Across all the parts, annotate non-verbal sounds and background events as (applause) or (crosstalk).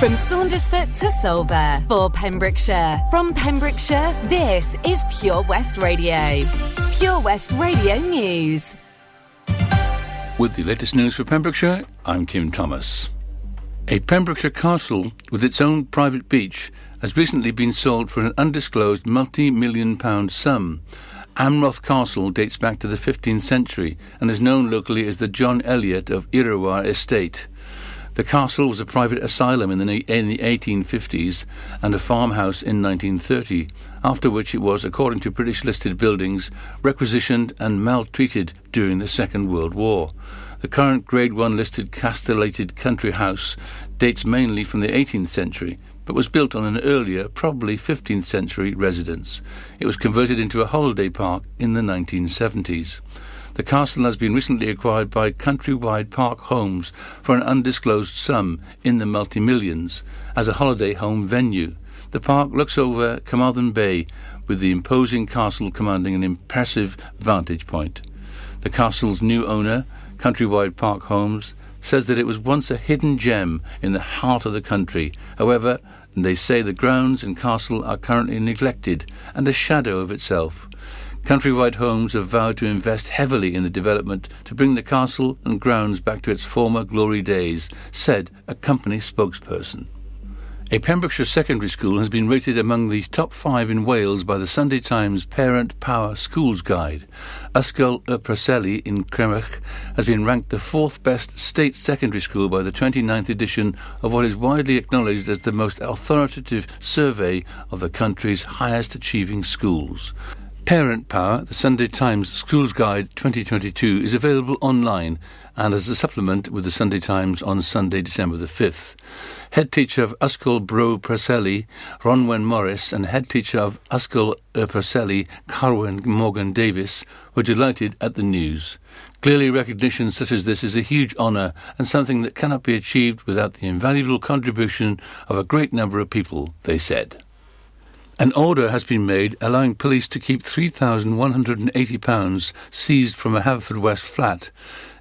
From Saundersfoot to Solva for Pembrokeshire. From Pembrokeshire, this is Pure West Radio. Pure West Radio News. With the latest news for Pembrokeshire, I'm Kim Thomas. A Pembrokeshire castle with its own private beach has recently been sold for an undisclosed multi-million pound sum. Amroth Castle dates back to the 15th century and is known locally as the John Elliot of Irrawar Estate. The castle was a private asylum in the, in the 1850s and a farmhouse in 1930, after which it was, according to British listed buildings, requisitioned and maltreated during the Second World War. The current Grade 1 listed castellated country house dates mainly from the 18th century, but was built on an earlier, probably 15th century residence. It was converted into a holiday park in the 1970s. The castle has been recently acquired by Countrywide Park Homes for an undisclosed sum in the multi-millions as a holiday home venue. The park looks over Carmarthen Bay with the imposing castle commanding an impressive vantage point. The castle's new owner, Countrywide Park Homes, says that it was once a hidden gem in the heart of the country. However, they say the grounds and castle are currently neglected and a shadow of itself. Countrywide Homes have vowed to invest heavily in the development to bring the castle and grounds back to its former glory days, said a company spokesperson. A Pembrokeshire secondary school has been rated among the top five in Wales by the Sunday Times Parent Power Schools Guide. Ysgol y Preseli in Crymych has been ranked the fourth best state secondary school by the 29th edition of what is widely acknowledged as the most authoritative survey of the country's highest achieving schools. Parent Power, the Sunday Times Schools Guide 2022, is available online and as a supplement with the Sunday Times on Sunday, December the 5th. Head teacher of Ysgol Bro Preseli, Rhonwen Morris, and head teacher of Ysgol er Preseli, Carwyn Morgan Davis, were delighted at the news. Clearly, recognition such as this is a huge honour and something that cannot be achieved without the invaluable contribution of a great number of people, they said. An order has been made allowing police to keep £3,180 seized from a Haverfordwest flat.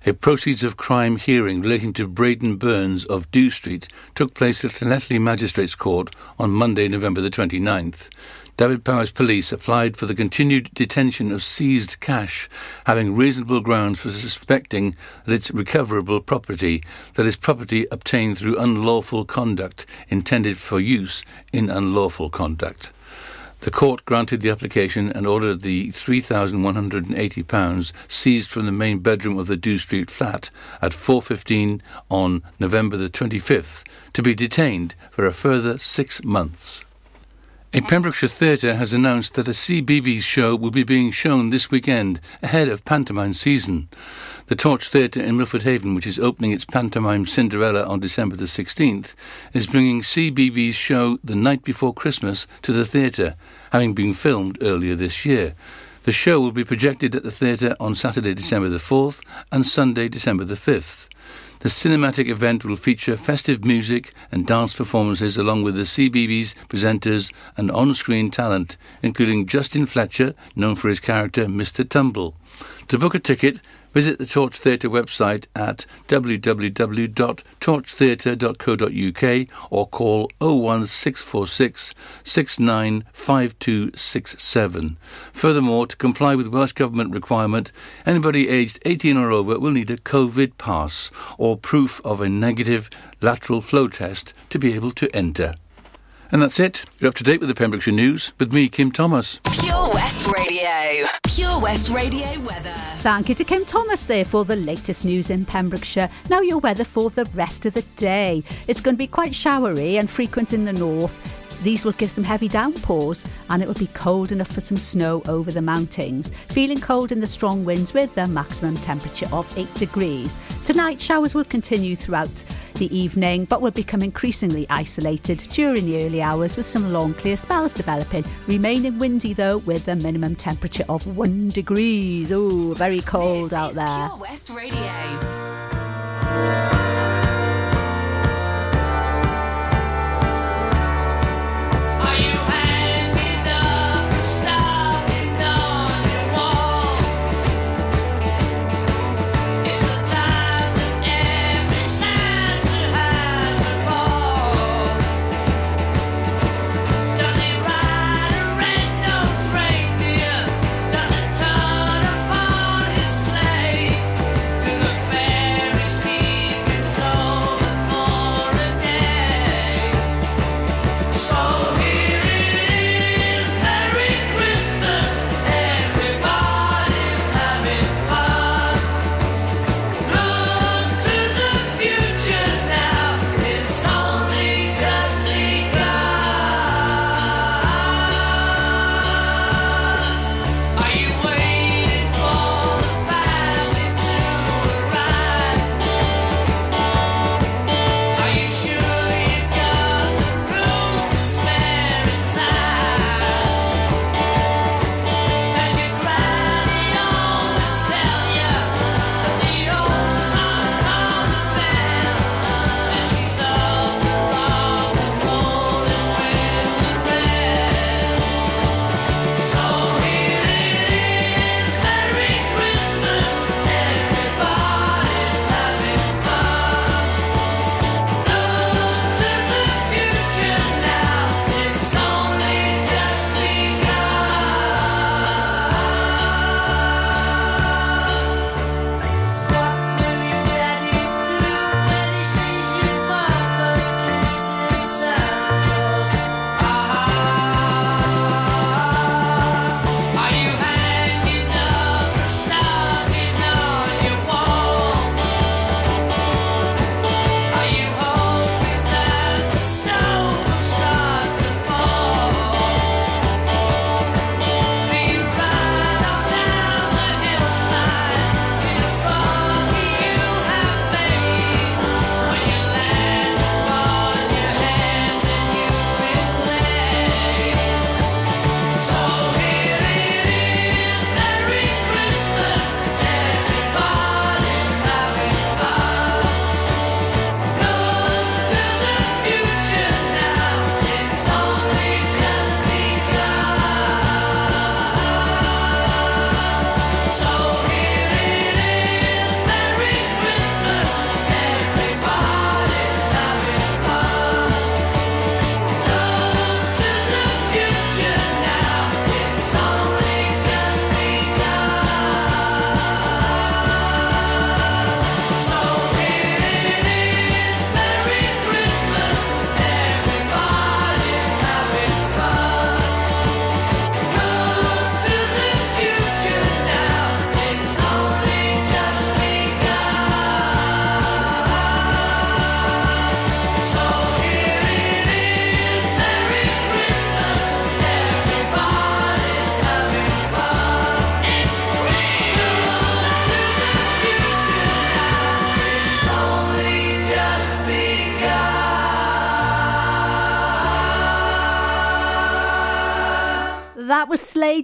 A proceeds of crime hearing relating to Braden Burns of Dew Street took place at Llanelli Magistrates Court on Monday, November the 29th. Dyfed-Powys Police applied for the continued detention of seized cash, having reasonable grounds for suspecting that it's recoverable property, that is property obtained through unlawful conduct intended for use in unlawful conduct. The court granted the application and ordered the £3,180 seized from the main bedroom of the Dew Street flat at 4.15 on November the 25th to be detained for a further six months. A Pembrokeshire theatre has announced that a CBeebies show will be being shown this weekend ahead of pantomime season. The Torch Theatre in Milford Haven, which is opening its pantomime Cinderella on December the 16th, is bringing CBeebies show The Night Before Christmas to the theatre, having been filmed earlier this year. The show will be projected at the theatre on Saturday, December the 4th and Sunday, December the 5th. The cinematic event will feature festive music and dance performances along with the CBeebies presenters and on-screen talent, including Justin Fletcher, known for his character Mr. Tumble. To book a ticket, Visit the Torch Theatre website at www.torchtheatre.co.uk or call 01646 695267. Furthermore, to comply with Welsh Government requirement, anybody aged 18 or over will need a COVID pass or proof of a negative lateral flow test to be able to enter. And that's it. You're up to date with the Pembrokeshire News with me, Kim Thomas. West Radio. Pure West Radio weather. Thank you to Kim Thomas there for the latest news in Pembrokeshire. Now your weather for the rest of the day. It's going to be quite showery and frequent in the north. These will give some heavy downpours and it will be cold enough for some snow over the mountains. Feeling cold in the strong winds with a maximum temperature of 8 degrees. Tonight, showers will continue throughout the evening but will become increasingly isolated during the early hours with some long clear spells developing. Remaining windy though with a minimum temperature of 1 degrees. Oh, very cold This out is there. Pure West Radio.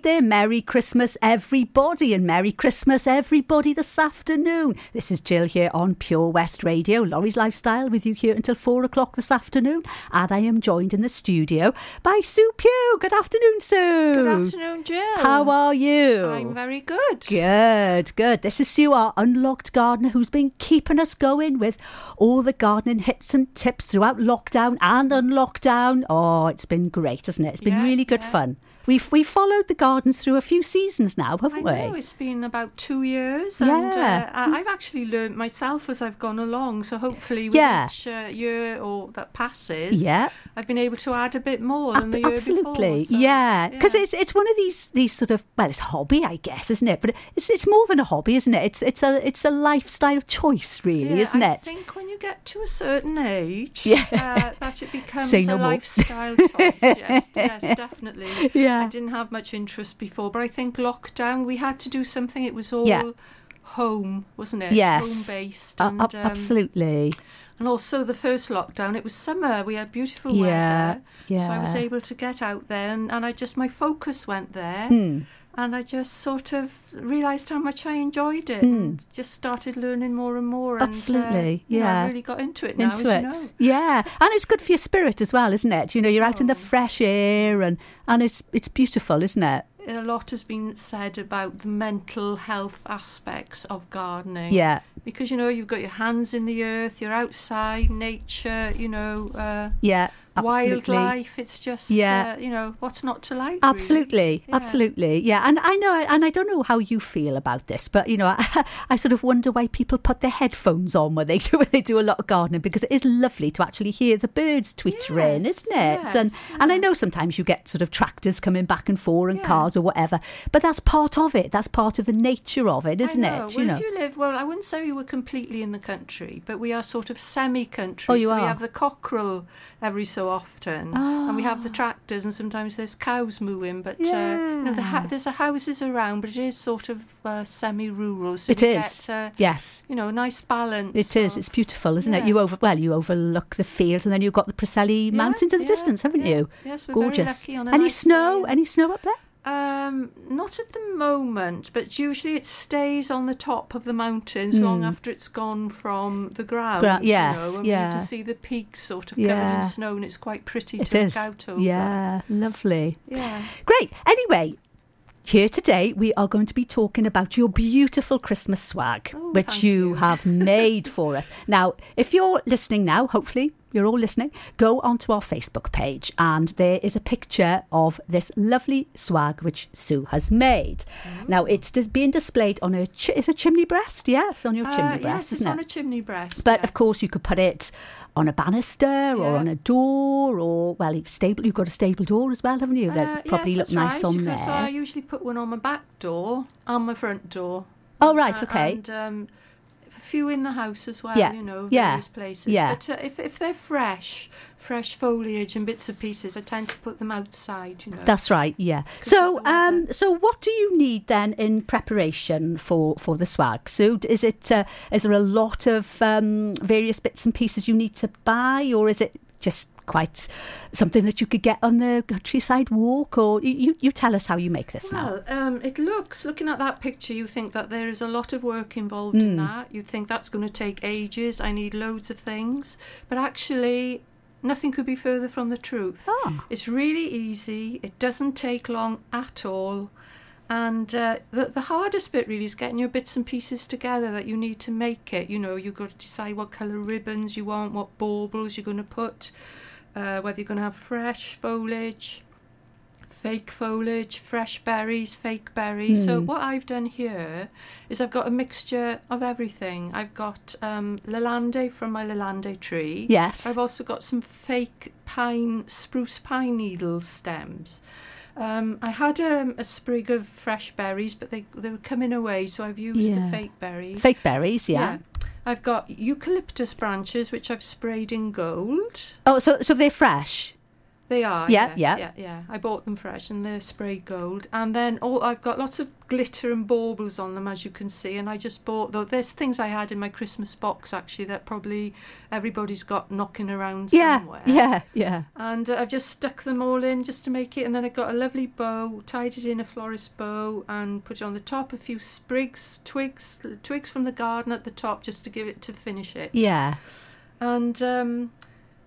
There. Merry Christmas, everybody, and Merry Christmas, everybody, this afternoon. This is Jill here on Pure West Radio, Lawrie's Lifestyle, with you here until four o'clock this afternoon. And I am joined in the studio by Sue Pugh. Good afternoon, Sue. Good afternoon, Jill. How are you? I'm very good. Good, good. This is Sue, our unlocked gardener, who's been keeping us going with all the gardening hits and tips throughout lockdown and unlockdown. Oh, it's been great, hasn't it? It's been Yeah, really good yeah. fun. We've we followed the gardens through a few seasons now, haven't we? know it's been about two years, and Yeah. uh, I- I've actually learned myself as I've gone along. So hopefully, with Yeah. each uh, year or that passes, Yeah. I've been able to add a bit more than the year absolutely, before. so, yeah. Because yeah. it's it's one of these these sort of well, it's a hobby, I guess, isn't it? But it's it's more than a hobby, isn't it? It's it's a it's a lifestyle choice, really, Yeah, isn't I it? I think when you get to a certain age, Yeah. uh, that it becomes (laughs) Say a more. lifestyle choice. Yes, yes, definitely. (laughs) Yeah. I didn't have much interest before, but I think lockdown we had to do something. It was all Yeah. home, wasn't it? Yes. home based. Uh, And, um, absolutely. And also the first lockdown, it was summer. We had beautiful Yeah, weather, so I was able to get out there, and, and I just my focus went there, Hmm. And I just sort of realised how much I enjoyed it, Hmm. and just started learning more and more. And, uh, Absolutely, you yeah. I really got into it now, into as it. you know. Yeah, and it's good for your spirit as well, isn't it? You know, you're out in the Oh. fresh air, and and it's it's beautiful, isn't it? A lot has been said about the mental health aspects of gardening. Yeah, Because you know you've got your hands in the earth, you're outside, nature, you know, uh, yeah, absolutely. wildlife. It's just, Yeah. uh, you know, what's not to like? really? Absolutely, Yeah. absolutely, yeah. And I know, and I don't know how you feel about this, but you know, I, (laughs) I sort of wonder why people put their headphones on when they (laughs) do when they do a lot of gardening because it is lovely to actually hear the birds twittering, Yes, isn't it? yes, and and I know sometimes you get sort of tractors coming back and forth and Yeah. cars or whatever, but that's part of it. That's part of the nature of it, isn't it? Well, you know. if you live, well, I wouldn't say we were completely in the country, but we are sort of semi-country. Oh, you so are? we have the cockerel every so often, and we have Ah. the tractors, and sometimes there's cows mooing. But uh, you know, the ha- there's a houses around, but it is sort of uh, semi-rural. So It is. Get, uh, yes. you know, a nice balance. It is. of- It's beautiful, isn't it? You over well, you overlook the fields, and then you've got the Preseli Yeah, Mountains in the yeah, distance, haven't yeah. you? Yes, we're very Gorgeous. lucky on a Any nice snow? day. Any snow up there? Um, not at the moment, but usually it stays on the top of the mountains long after it's gone from the ground. Gra- you know, yeah. get to see the peaks sort of covered in snow, and it's quite pretty It to is. look out over. Yeah, lovely. yeah. Great. Anyway, here today we are going to be talking about your beautiful Christmas swag, Oh, which you, you. have made for us. (laughs) Now, if you're listening now, hopefully you're all listening, go onto our Facebook page and there is a picture of this lovely swag which Sue has made. Mm. Now, it's dis- being displayed on a, chi- it's a chimney breast, yes, on your Uh, chimney breast, yes, isn't on it? a chimney breast. But yeah. of course, you could put it on a banister or on a door, or well, you've stable. You've got a stable door as well, haven't you? That Uh, probably yes, look nice right, on there. I usually put one on my back door and my front door. Oh, right, Uh, okay. And um, few in the house as well, Yeah, you know, yeah, various places. yeah. But uh, if, if they're fresh, fresh foliage and bits and pieces, I tend to put them outside, you know. That's right. Yeah. So, of um, so what do you need then in preparation for for the swag? So, is it uh, is there a lot of um, various bits and pieces you need to buy, or is it just quite something that you could get on the countryside walk? Or you, you, tell us how you make this now. Well, um, it looks, looking at that picture, you think that there is a lot of work involved Hmm. in that. You'd think that's going to take ages. I need loads of things. But actually, nothing could be further from the truth. Ah. It's really easy, it doesn't take long at all. And uh, the, the hardest bit really is getting your bits and pieces together that you need to make it. You know, you've got to decide what colour ribbons you want, what baubles you're going to put, uh, whether you're going to have fresh foliage, fake foliage, fresh berries, fake berries. So Hmm. what I've done here is I've got a mixture of everything. I've got um, leylandii from my leylandii tree. Yes. I've also got some fake pine, spruce pine needle stems. Um, I had um, a sprig of fresh berries, but they they were coming away, so I've used Yeah. the fake berries. Fake berries, yeah. I've got eucalyptus branches, which I've sprayed in gold. Oh, so so they're fresh. They are. Yeah, yes, yeah. yeah, yeah. I bought them fresh, and they're spray gold. And then all I've got lots of glitter and baubles on them, as you can see. And I just bought though. There's things I had in my Christmas box actually that probably everybody's got knocking around Yeah, somewhere. yeah, yeah. And uh, I've just stuck them all in just to make it. And then I got a lovely bow, tied it in a florist bow, and put it on the top. A few sprigs, twigs, twigs from the garden at the top, just to give it to finish it. Yeah. And um,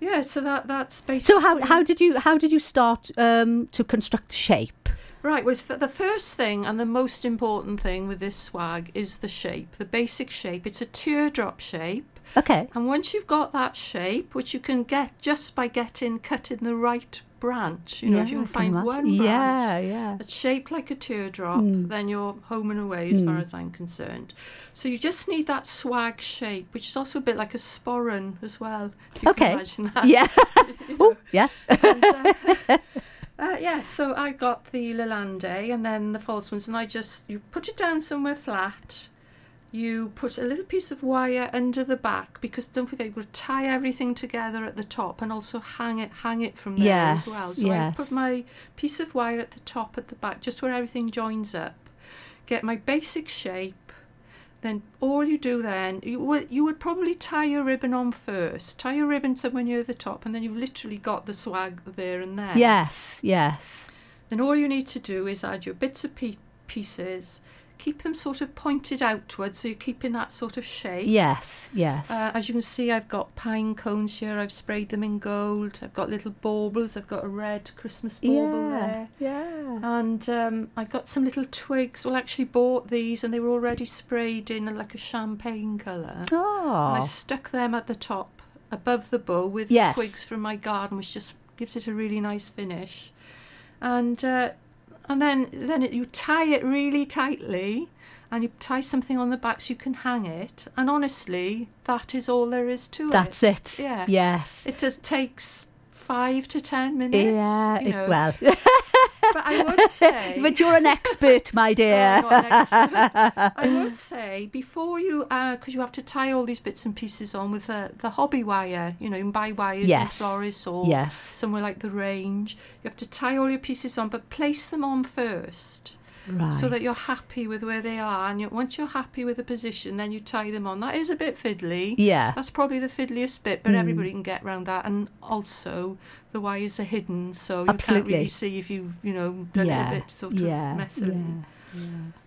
yeah, so that that's basically. So how how did you how did you start um, to construct the shape? Right, well, the first thing and the most important thing with this swag is the shape, the basic shape. It's a teardrop shape. Okay. And once you've got that shape, which you can get just by getting cut in the right branch, you know, if you Yeah, can find one branch Yeah, yeah. that's shaped like a teardrop, Mm. then you're home and away as far as I'm concerned. So you just need that swag shape, which is also a bit like a sporran as well. You Okay. Can imagine that. Yeah. (laughs) (laughs) oh, yes. (laughs) And, uh, uh, yeah, so I got the Leylandii and then the false ones, and I just you put it down somewhere flat. You put a little piece of wire under the back because don't forget you've tie everything together at the top and also hang it hang it from there Yes, as well. So yes. I put my piece of wire at the top at the back, just where everything joins up. Get my basic shape. Then all you do then you would you would probably tie your ribbon on first. Tie your ribbon somewhere near the top, and then you've literally got the swag there and there. yes. Yes. Then all you need to do is add your bits of pe- pieces, keep them sort of pointed outwards, so you're keeping that sort of shape. Yes. Yes. Uh, as you can see, I've got pine cones here. I've sprayed them in gold. I've got little baubles. I've got a red Christmas bauble yeah. there. Yeah. And um, I got some little twigs. Well, I actually bought these, and they were already sprayed in like a champagne colour. Oh. And I Oh. stuck them at the top, above the bow, with Yes. twigs from my garden, which just gives it a really nice finish. And uh, and then then it, you tie it really tightly, and you tie something on the back so you can hang it. And honestly, that is all there is to it. That's it. Yeah. Yes. It just takes five to ten minutes. yeah. you it- well. (laughs) but I would (laughs) say. but you're an expert, my (laughs) Oh, dear. An expert. I (laughs) would say before you, uh, because you have to tie all these bits and pieces on with the, the hobby wire. You know, you can buy wires Yes. in florists or yes. somewhere like the range. You have to tie all your pieces on, but place them on first Right. so that you're happy with where they are. And you, once you're happy with the position, then you tie them on. That is a bit fiddly. Yeah. That's probably the fiddliest bit, but Mm. everybody can get around that. And also, the wires are hidden, so you Absolutely. can't really see if you've, you know, done yeah. it a bit sort of yeah. messily. Yeah.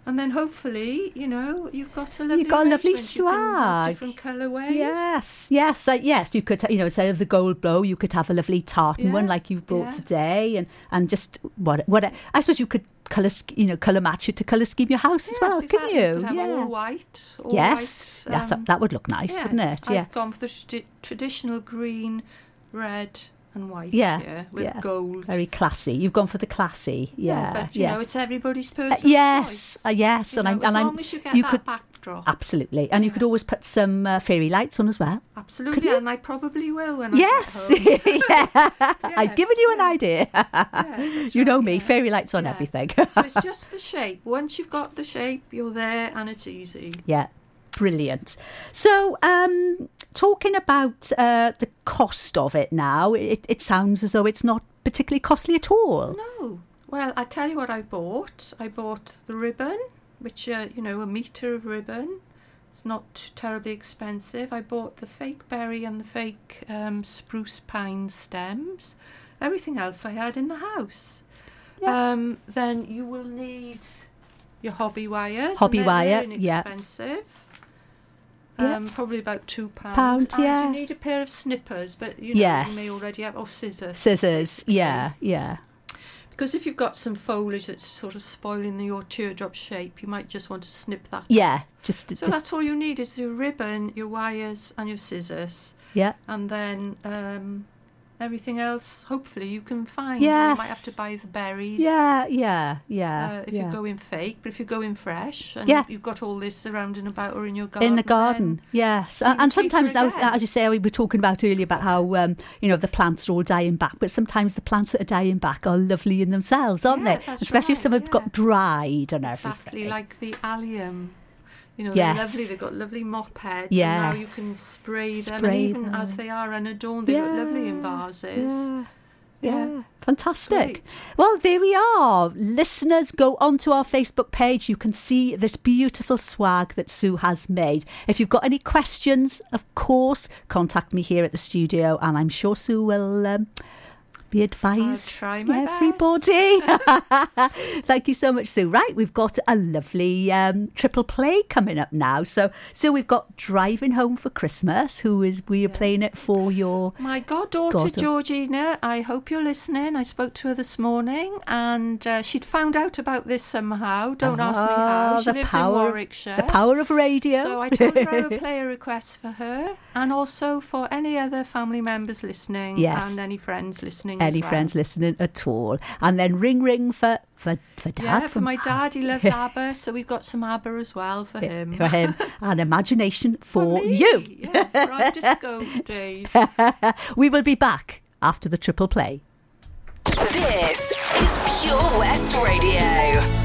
And then hopefully, you know, you've got a lovely You've got a lovely arrangement. You can have swag. different colourways. Yes, yes, uh, yes. You could, you know, instead of the gold blow, you could have a lovely tartan Yeah, one like you've brought yeah. today, and and just what what I suppose you could color, you know, color match it to color scheme your house as well, exactly. can you? could have yeah. all white. All yes, white, yes, um, that, that would look nice, yes, wouldn't it? Yeah. I've gone for the tradi- traditional green, red, and white. Yeah, here with yeah. gold. Very classy. You've gone for the classy. Yeah, but you yeah. know, it's everybody's Uh, yes, choice. uh, yes, You and know, I'm and I'm you get you that could backdrop. absolutely, and you could always put some uh, fairy lights on as well. Absolutely, and I probably will when Yes, I get home. (laughs) yeah. (laughs) I've given you an idea. Yes, (laughs) you know right, me, yeah. fairy lights on Yeah. everything. so it's just the shape. Once you've got the shape, you're there, and it's easy. Yeah, brilliant. So, um, talking about uh, the cost of it now, it, it sounds as though it's not particularly costly at all. No. Well, I tell you what I bought. I bought the ribbon, which, uh, you know, a metre of ribbon. It's not terribly expensive. I bought the fake berry and the fake um, spruce pine stems. Everything else I had in the house. Yeah. Um, then you will need your hobby wires. Hobby wire, yeah. Yeah. Um, probably about two pounds. Pound, and yeah. you need a pair of snippers, but you know Yes. you may already have or scissors. Scissors, yeah, yeah. Because if you've got some foliage that's sort of spoiling your teardrop shape, you might just want to snip that. Yeah, just, So just that's all you need is your ribbon, your wires, and your scissors, yeah, and then um, everything else. Hopefully, you can find. You might have to buy the berries. yeah, yeah, yeah. Uh, if yeah. you go in fake, but if you go in fresh, and Yeah. you've got all this around and about or in your garden, in the garden, yes, and, and sometimes that was, as you say, we were talking about earlier about how um, you know the plants are all dying back, but sometimes the plants that are dying back are lovely in themselves, aren't Yeah, they? Especially if some right, have got dried and everything. Exactly like the allium. You know, Yes. they're lovely. They've got lovely mop heads. Yes. And now you can spray them. And even them. as they are unadorned, they look lovely in vases. Yeah. Yeah, fantastic. Great. Well, there we are. Listeners, go onto our Facebook page. You can see this beautiful swag that Sue has made. If you've got any questions, of course, contact me here at the studio, and I'm sure Sue will. Um, be advised. try my best. everybody. (laughs) Thank you so much, Sue. Right, we've got a lovely um, triple play coming up now. So, so we've got driving home for Christmas. Who is we are playing it for your? My goddaughter. Georgina, I hope you're listening. I spoke to her this morning and uh, she'd found out about this somehow. Don't ask me how. She the lives power, in Warwickshire. The power of radio. So I told her I would (laughs) play a request for her and also for any other family members listening Yes. and any friends listening Any well. friends listening at all? And then ring ring for for for dad. Yeah, for my dad, he loves (laughs) ABBA, so we've got some ABBA as well for him. for him, (laughs) and imagination for, me, you. Yeah, for our disco (laughs) days. We will be back after the triple play. This is Pure West Radio.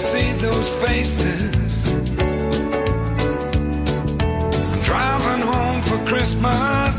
See those faces. I'm driving home for Christmas,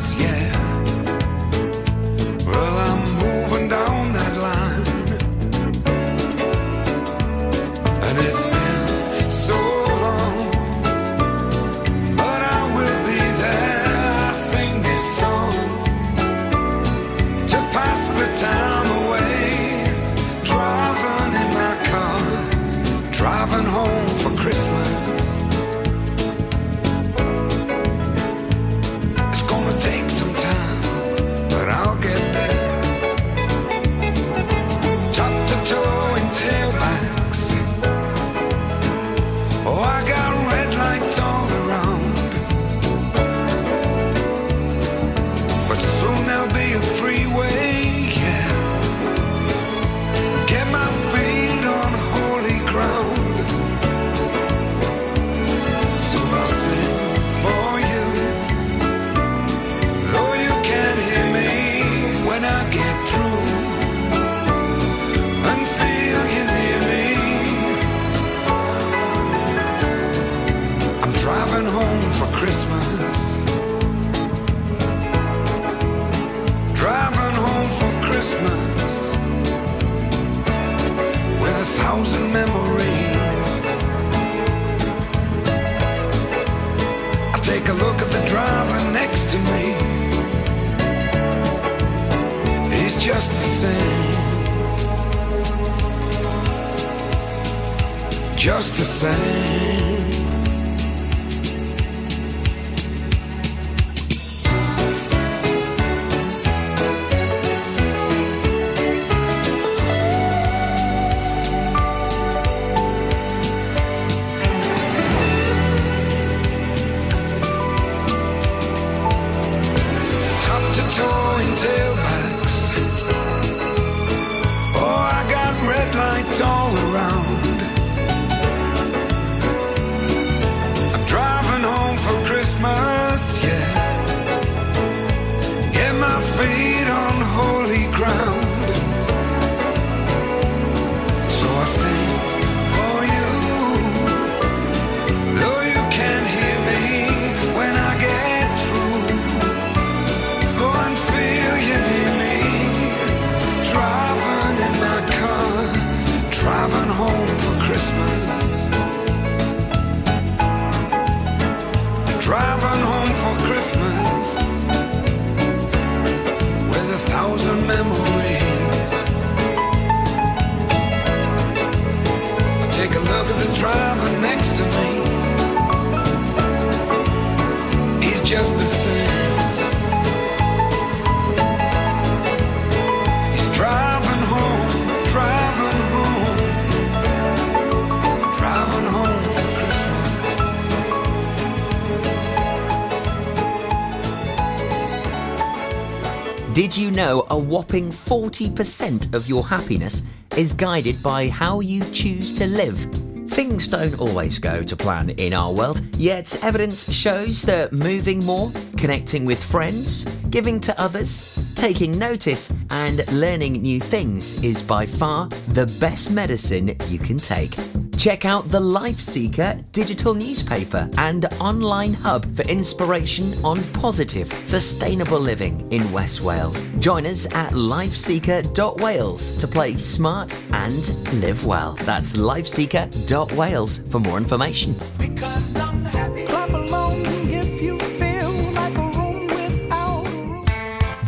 Did you know a whopping 40% of your happiness is guided by how you choose to live? Things don't always go to plan in our world, yet evidence shows that moving more, connecting with friends, giving to others, taking notice, and learning new things is by far the best medicine you can take. Check out the Life Seeker digital newspaper and online hub for inspiration on positive, sustainable living in West Wales. Join us at lifeseeker.wales to play smart and live well. That's lifeseeker.wales for more information.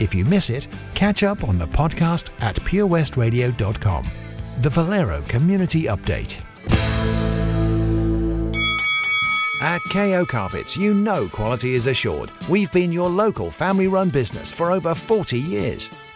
If you miss it, catch up on the podcast at purewestradio.com. The Valero Community Update. At KO Carpets, you know quality is assured. We've been your local family run business for over 40 years.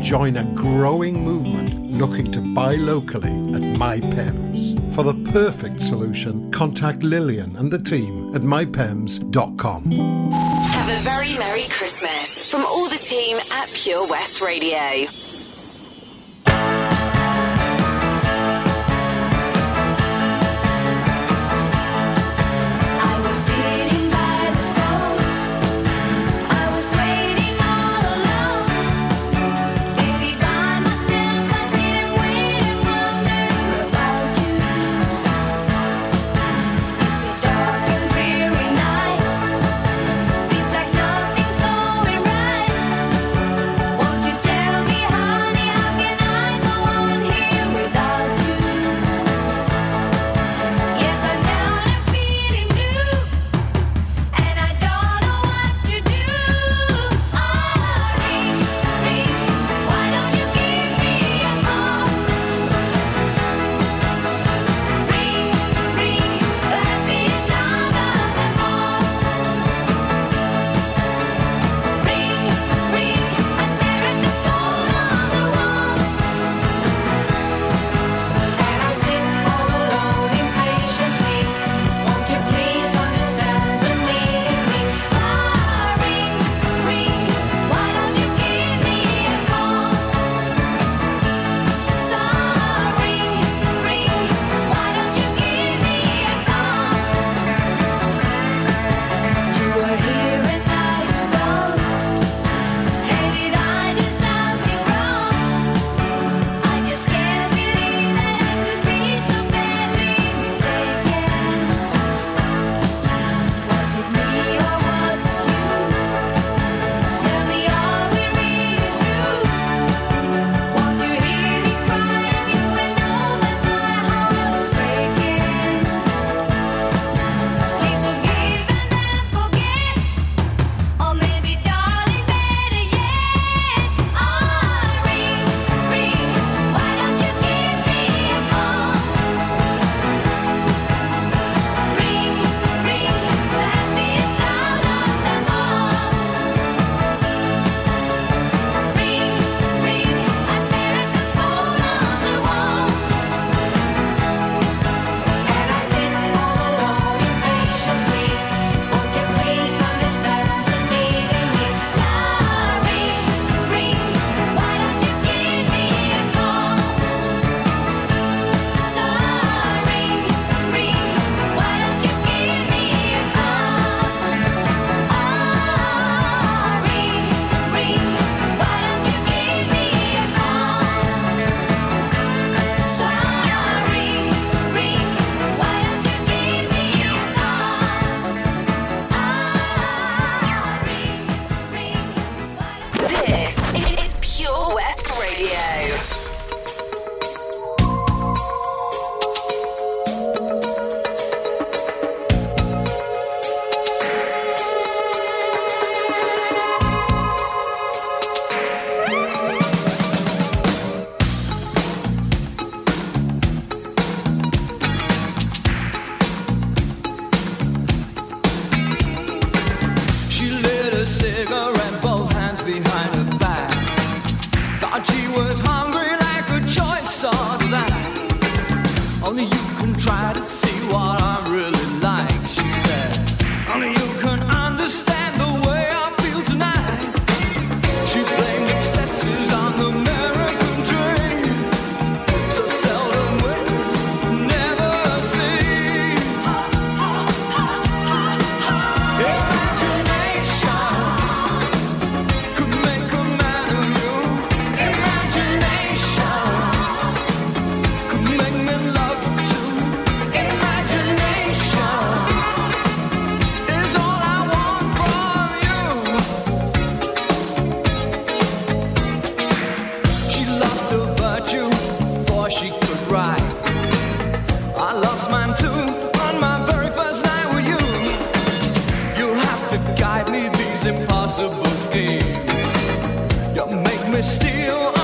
join a growing movement looking to buy locally at MyPems. For the perfect solution, contact Lillian and the team at mypems.com. Have a very Merry Christmas from all the team at Pure West Radio. Impossible schemes. You make me steal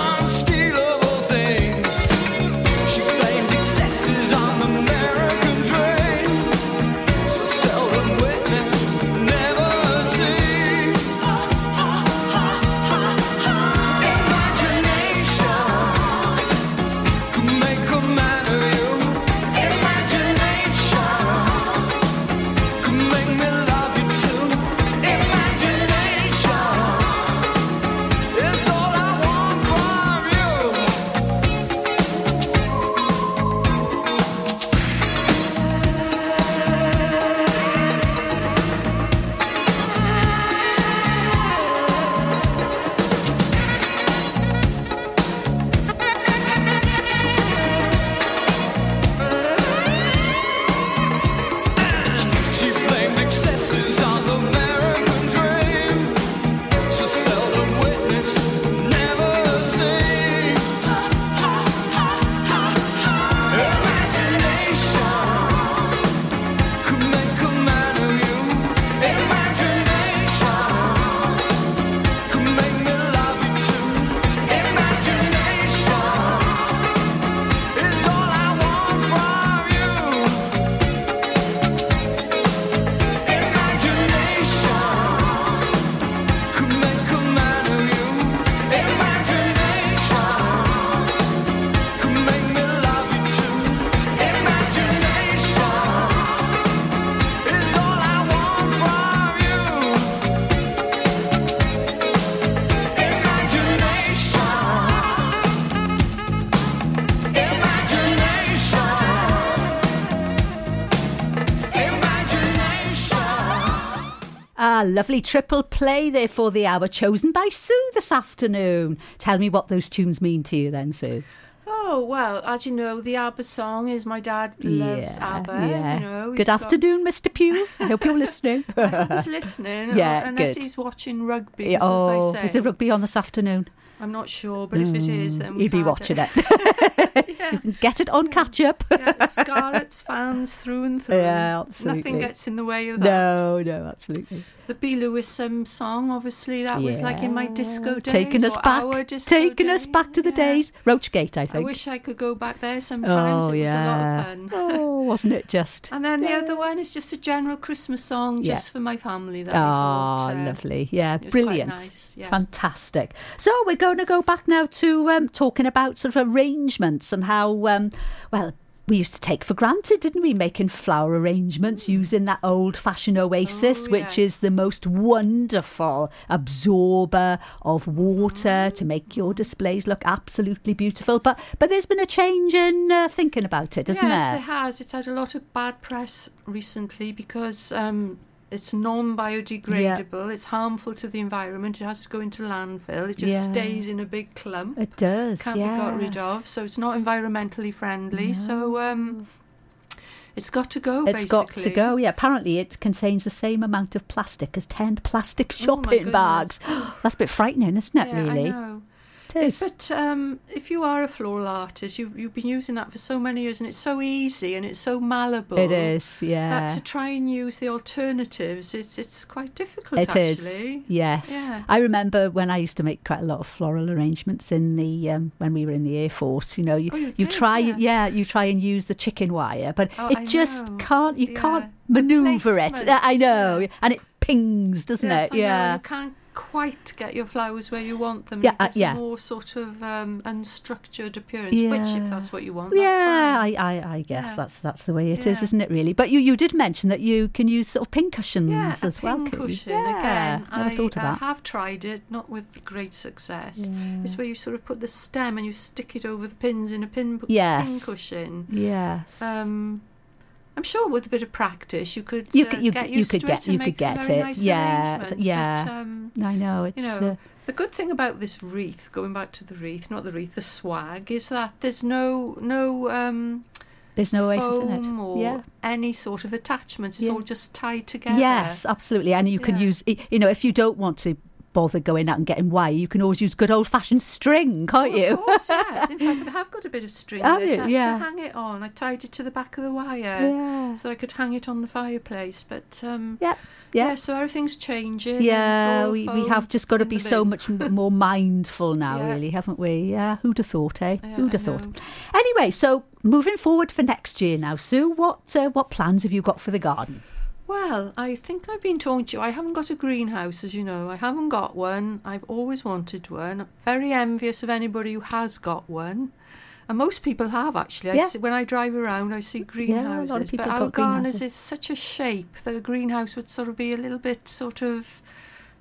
Ah, lovely triple play there for the hour, chosen by Sue this afternoon. Tell me what those tunes mean to you then, Sue. Oh well, as you know, the ABBA song is my dad loves ABBA. yeah. You know, Good got- afternoon, Mr. Pugh. I hope you're listening. (laughs) He's listening. (laughs) Yeah, unless good. he's watching rugby. Yeah, oh, as I say. is there rugby on this afternoon? I'm not sure, but if it is, then You'd we've be watching it. (laughs) yeah. Get it on catch up. yeah, Scarlets fans through and through. Yeah, absolutely. Nothing gets in the way of that. No, no, absolutely. The B. Lewis um, song, obviously, that was like in my disco days. Taking us back, taking us back to the yeah. days. Rochgate, I think. I wish I could go back there sometimes. oh it was yeah. a lot of fun. (laughs) Oh, wasn't it just? And then the other one is just a general Christmas song Yeah. just for my family. That Oh, thought, uh, lovely. Yeah, was brilliant. nice, yeah. Fantastic. So we're going to go back now to um, talking about sort of arrangements and how, um, well, we used to take for granted, didn't we, making flower arrangements using that old fashioned oasis, Oh, which yes. is the most wonderful absorber of water to make your displays look absolutely beautiful. But but there's been a change in uh, thinking about it, hasn't there? yes, there? it has. It's had a lot of bad press recently because um, it's non-biodegradable. It's harmful to the environment. It has to go into landfill. It just Yeah. stays in a big clump. It does. Can't be got rid of. So it's not environmentally friendly. So um, It's got to go. It's got to go. Yeah, apparently it contains the same amount of plastic as 10 plastic Oh, shopping goodness. bags. (gasps) That's a bit frightening, isn't it, Yeah, really? I. It is. But um, if you are a floral artist, you, you've been using that for so many years, and it's so easy and it's so malleable. It is, yeah. That to try and use the alternatives, it's it's quite difficult. It is, actually. yes. Yeah. I remember when I used to make quite a lot of floral arrangements in the um, when we were in the air force. You know, you, Oh, you you did, try, yeah. you try and use the chicken wire, but Oh, it I just know. can't. You Yeah. can't manoeuvre it. I know, yeah. and it pings, doesn't Yes, it? I yeah. Quite get your flowers where you want them. Yeah, uh, yeah. more sort of um, unstructured appearance, which if that's what you want, that's Yeah. I, I, I guess Yeah. that's that's the way it is, Yeah. isn't it? Really. But you, you did mention that you can use sort of pin cushions Yeah, as well. pin cushion. Yeah, Again, never I, thought of I that. have tried it, not with great success. Yeah. It's where you sort of put the stem and you stick it over the pins in a pin, pin Yes. cushion. Yes. Um, I'm sure with a bit of practice you could You uh, you get could- you could to get- you could get it. nice Yeah, yeah. But, um, I know it's. you know, uh, the good thing about this wreath, going back to the wreath, not the wreath, the swag, is that there's no no um, there's no oasis in it. or Yeah. any sort of attachments. It's Yeah. all just tied together. Yes, absolutely. And you can Yeah. use, you know, if you don't want to bother going out and getting wire, you can always use good old fashioned string, can't Oh, you? Of course, yeah. (laughs) In fact, I have got a bit of string Have you? to, Yeah. to hang it on. I tied it to the back of the wire Yeah. so I could hang it on the fireplace. But um, Yeah, yeah. so everything's changing. Yeah, we, we have just got to be so much more (laughs) mindful now, Yeah. really, haven't we? Yeah, who'd have thought, eh? Yeah, who'd have thought? Anyway, so moving forward for next year now, Sue, what uh, what plans have you got for the garden? Well, I think I've been talking to you. I haven't got a greenhouse, as you know. I haven't got one. I've always wanted one. I'm very envious of anybody who has got one. And most people have actually. I Yeah. see, when I drive around, I see greenhouses. Yeah, a lot of people but have our got garden is such a shape that a greenhouse would sort of be a little bit sort of,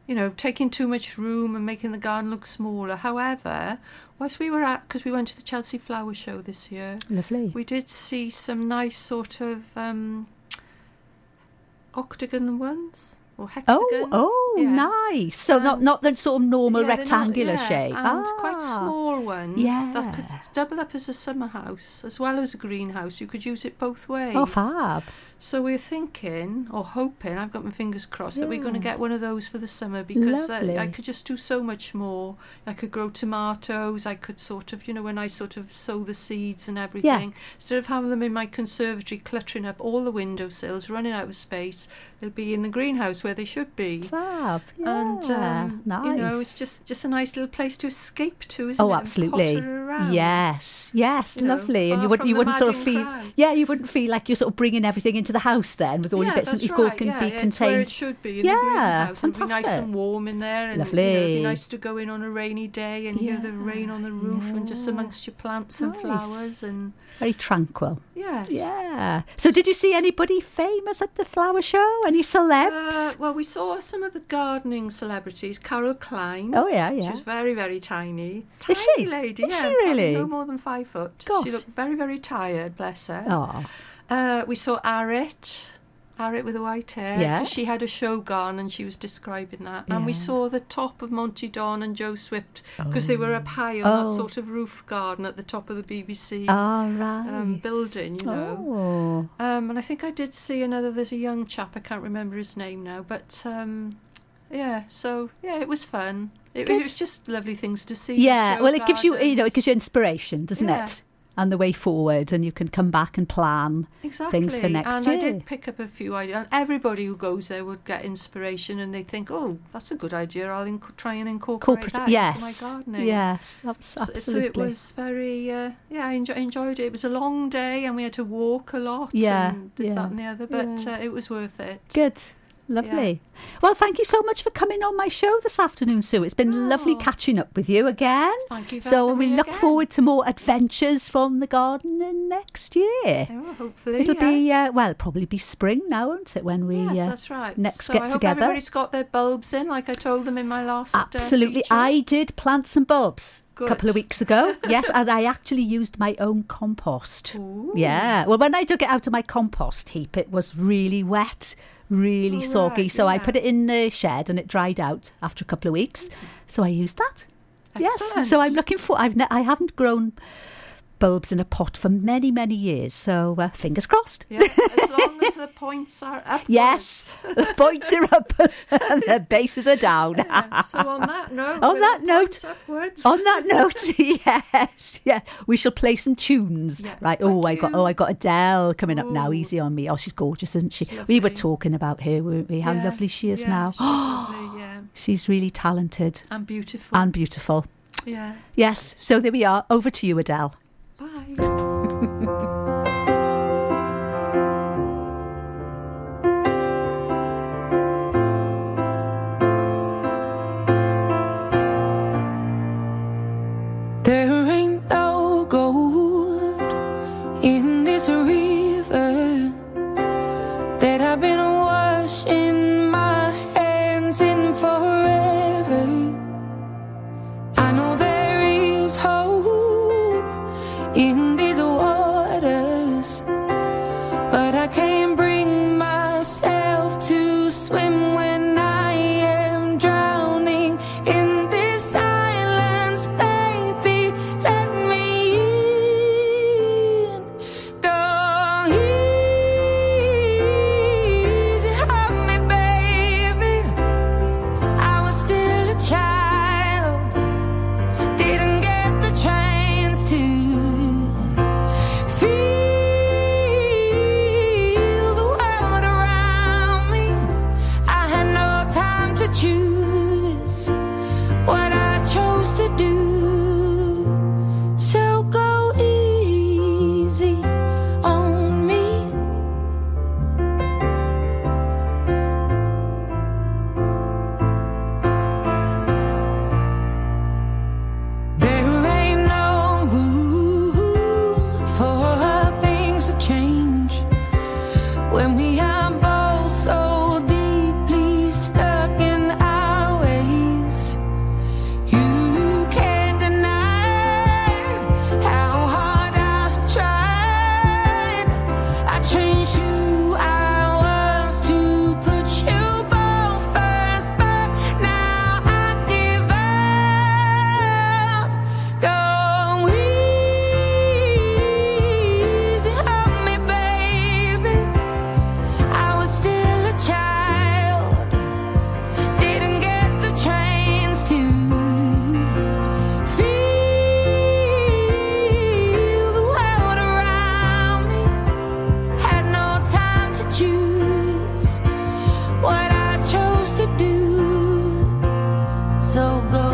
you know, taking too much room and making the garden look smaller. However, whilst we were at, because we went to the Chelsea Flower Show this year, Lovely. we did see some nice sort of um, octagon ones or hexagon. Oh, oh, Yeah. nice. So not Um, not the sort of normal Yeah, they're not- rectangular yeah, shape. and quite Ah. small ones Yeah. that could double up as a summer house as well as a greenhouse. You could use it both ways. Oh, fab. So we're thinking or hoping, I've got my fingers crossed, that we're going to get one of those for the summer because uh, I could just do so much more. I could grow tomatoes. I could sort of, you know, when I sort of sow the seeds and everything, instead of having them in my conservatory cluttering up all the windowsills, running out of space, they'll be in the greenhouse where they should be. Fab. Yeah. And um, nice. you know, it's just just a nice little place to escape to, isn't it? Oh, and absolutely. around. Yes, yes, You know, lovely. and you wouldn't you wouldn't sort of feel crowd. yeah, you wouldn't feel like you're sort of bringing everything into the house then with all yeah, your bits and pieces right. can yeah, be yeah, It's where contained. it should be Yeah, the greenhouse. It'd be nice fantastic. and warm in there. And, You know, it'd be nice to go in on a rainy day and hear the rain on the roof and just amongst your plants and Nice. flowers and Very tranquil. yes. Yeah. So did you see anybody famous at the flower show? Any Uh, celebs? well, we saw some of the gardening celebrities. Carol Klein. oh yeah, yeah. She was very, very tiny. Is Tiny she? lady, Is yeah. she really? No more than five foot. Gosh. She looked very, very tired, bless her. Oh, Uh, we saw Arit. Arit with the white hair. Yeah. She had a show gone and she was describing that. And we saw the top of Monty Don and Joe Swift because they were up high on Oh. that sort of roof garden at the top of the BBC all right. um, building, you know. Oh, Um, and I think I did see another. There's a young chap. I can't remember his name now, but um, yeah. So yeah, it was fun. It, it was just lovely things to see. yeah. Well, it gives you you know it gives you inspiration, doesn't Yeah. it? And the way forward, and you can come back and plan. exactly. things for next and year. I did pick up a few ideas. And everybody who goes there would get inspiration, and they think, "Oh, that's a good idea. I'll inc- try and incorporate Corporate, that yes, into my gardening." yes, abs- So- absolutely. So it was very, uh, yeah, I enjo- enjoyed it. It was a long day and we had to walk a lot. Yeah, and this, yeah, that, and the other, but yeah. uh, it was worth it. Good. Lovely. Well, thank you so much for coming on my show this afternoon, Sue. It's been lovely Oh. catching up with you again. Thank you for So we look again. forward to more adventures from the garden in next year. Yeah, hopefully, It'll yes. be uh, well, probably be spring now, won't it? When we yes, uh, that's right. next so get I hope together. everybody's got their bulbs in, like I told them in my last. uh, Absolutely. feature. I did plant some bulbs a Good. couple of weeks ago. (laughs) yes, and I actually used my own compost. Ooh. Yeah. Well, when I dug it out of my compost heap, it was really wet, really Oh, soggy. so I put it in the shed and it dried out after a couple of weeks. Mm. So I used that. Yes. So I'm looking for. I've ne- I haven't grown bulbs in a pot for many, many years. So uh, fingers crossed. Yeah, as long as the points are up. (laughs) yes, the points are up and (laughs) (laughs) the bases are down. Yeah, so on that note, on that note, upwards. on that note, yes, yeah, we shall play some tunes. Yeah, right. Oh, I got oh I got Adele coming Ooh. up now. Easy on me. Oh, she's gorgeous, isn't she? We were talking about her, weren't we? How yeah, lovely she is now. She's, lovely, (gasps) yeah. she's really talented and beautiful and beautiful. Yeah. Yes. So there we are. Over to you, Adele. Bye. but I can't. so good.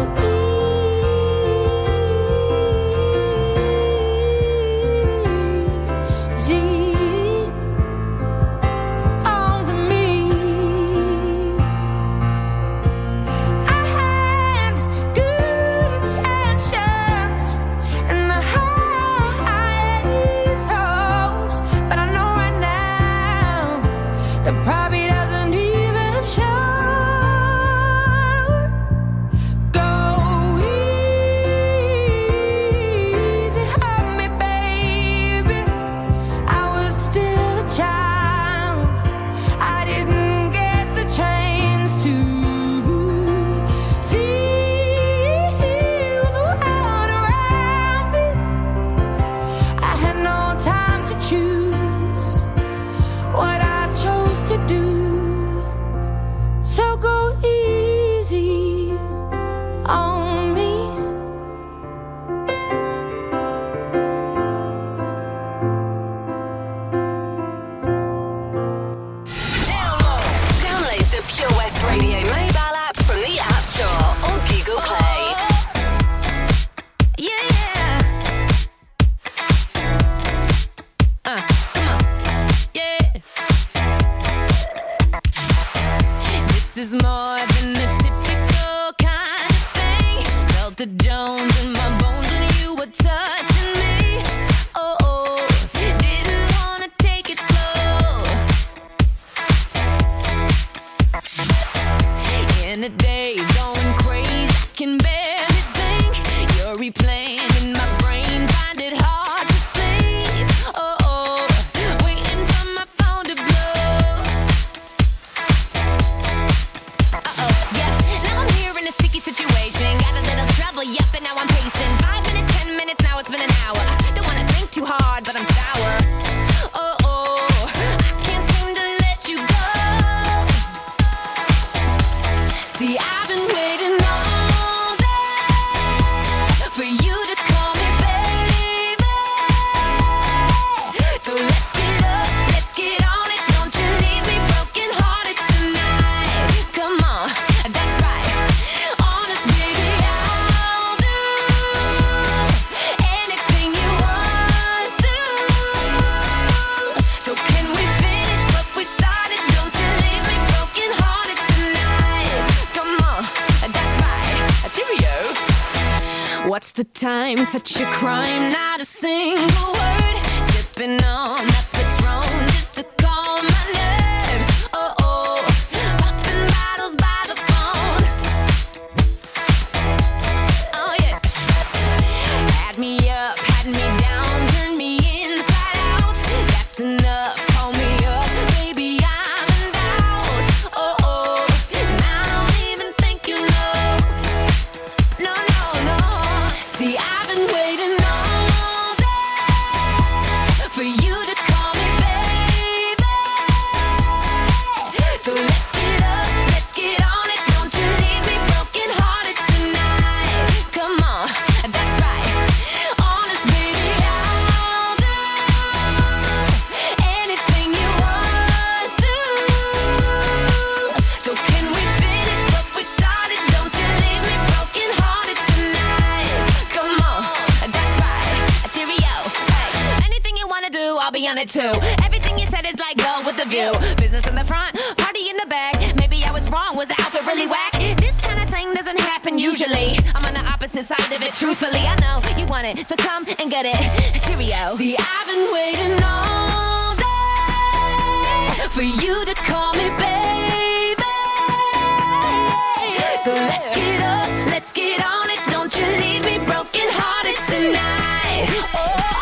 be on it too. Everything you said is like gold with the view. Business in the front, party in the back. Maybe I was wrong. Was the outfit really whack? This kind of thing doesn't happen usually. I'm on the opposite side of it, truthfully. I know you want it, so come and get it. Cheerio. See, I've been waiting all day for you to call me baby. So let's get up, let's get on it. Don't you leave me broken hearted tonight. Oh.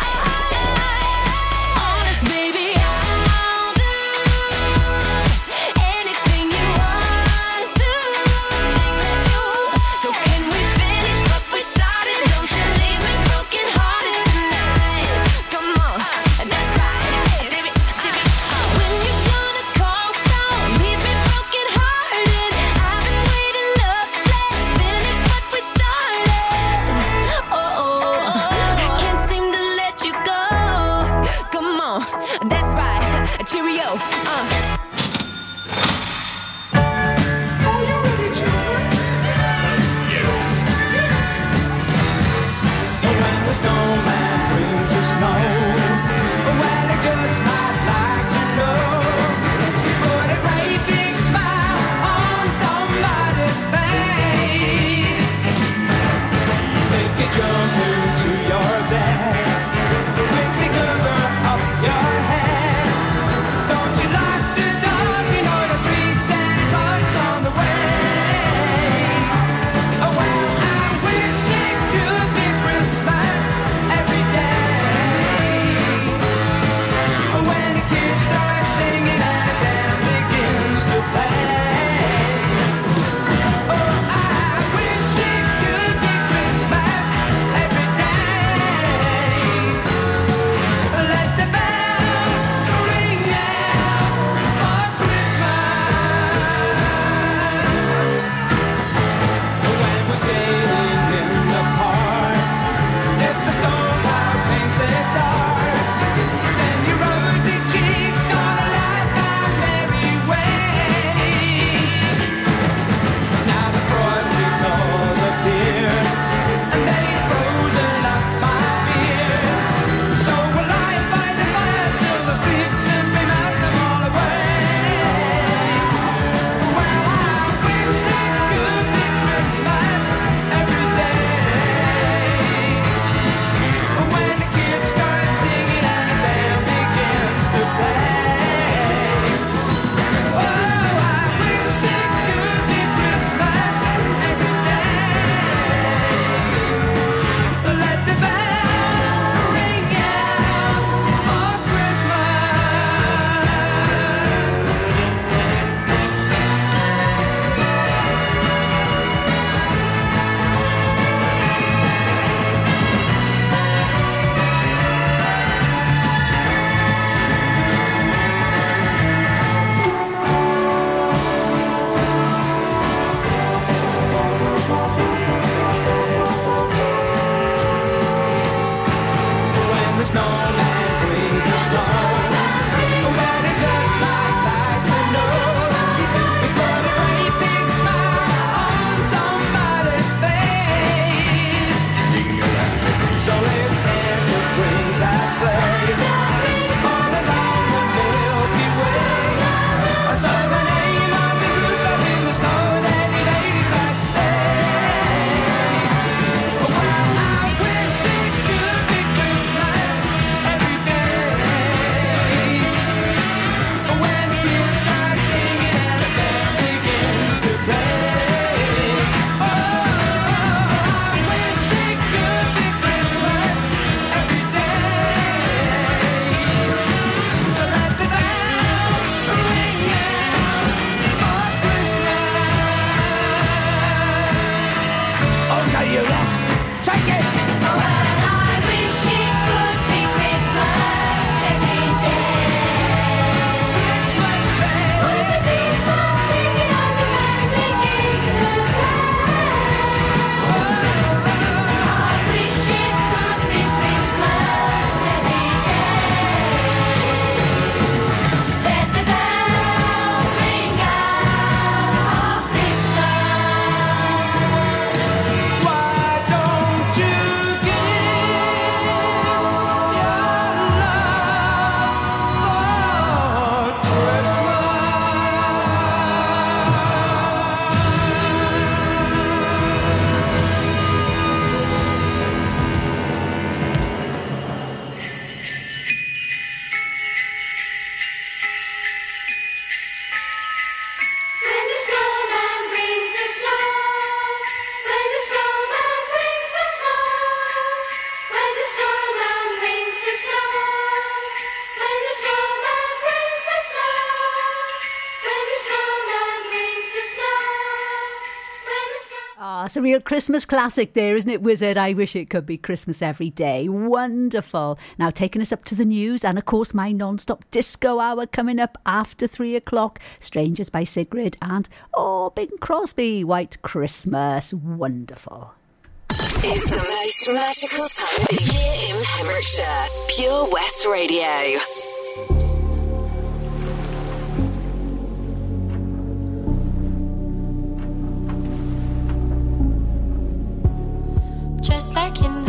that's a real Christmas classic there, isn't it, Wizzard? I wish it could be Christmas every day. Wonderful. Now, taking us up to the news, and of course, my non stop disco hour coming up after three o'clock Strangers by Sigrid and, oh, Bing Crosby, White Christmas. Wonderful. It's the most magical time of the year in Pembrokeshire. Pure West Radio. just like in the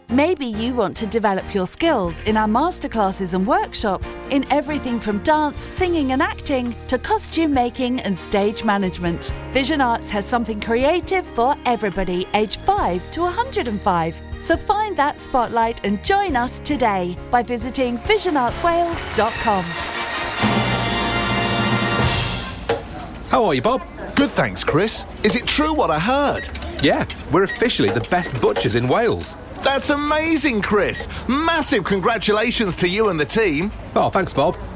Maybe you want to develop your skills in our masterclasses and workshops in everything from dance, singing, and acting to costume making and stage management. Vision Arts has something creative for everybody aged 5 to 105. So find that spotlight and join us today by visiting visionartswales.com. How are you, Bob? Good, thanks, Chris. Is it true what I heard? Yeah, we're officially the best butchers in Wales. That's amazing, Chris. Massive congratulations to you and the team. Oh, thanks, Bob.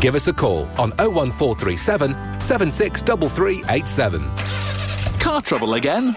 Give us a call on 01437 763387. Car trouble again?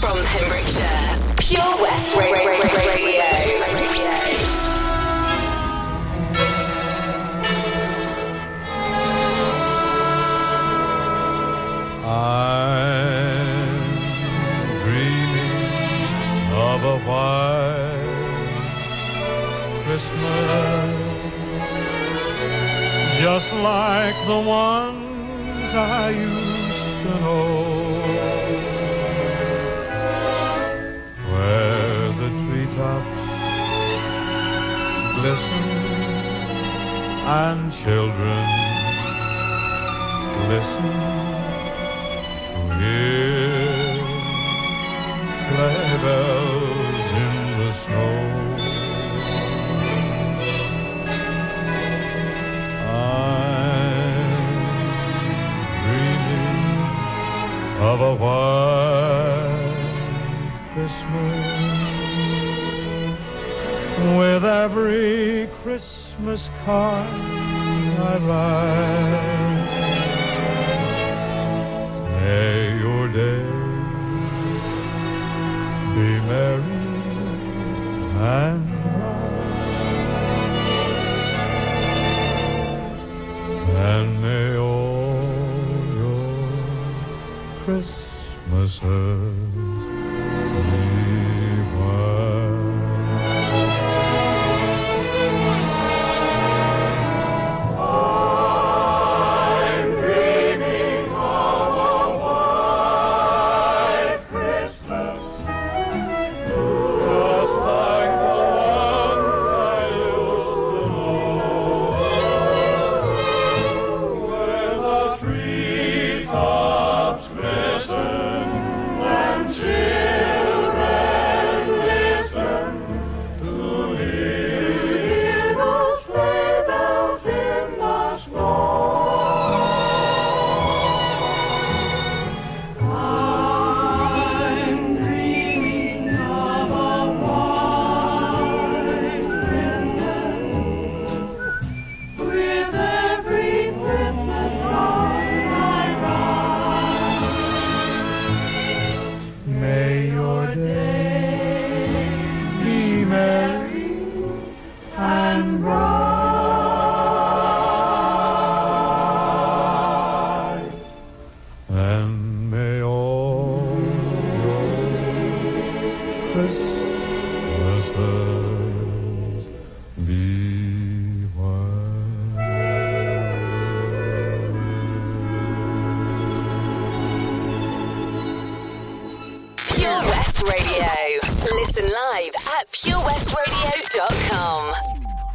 from Pembrokeshire. Pure West Ra- Ra- Ra- Radio. I'm dreaming of a white Christmas, just like the ones I used to know, glisten and children listen hear sleigh bells in the snow. I'm dreaming of a white with every Christmas card I write.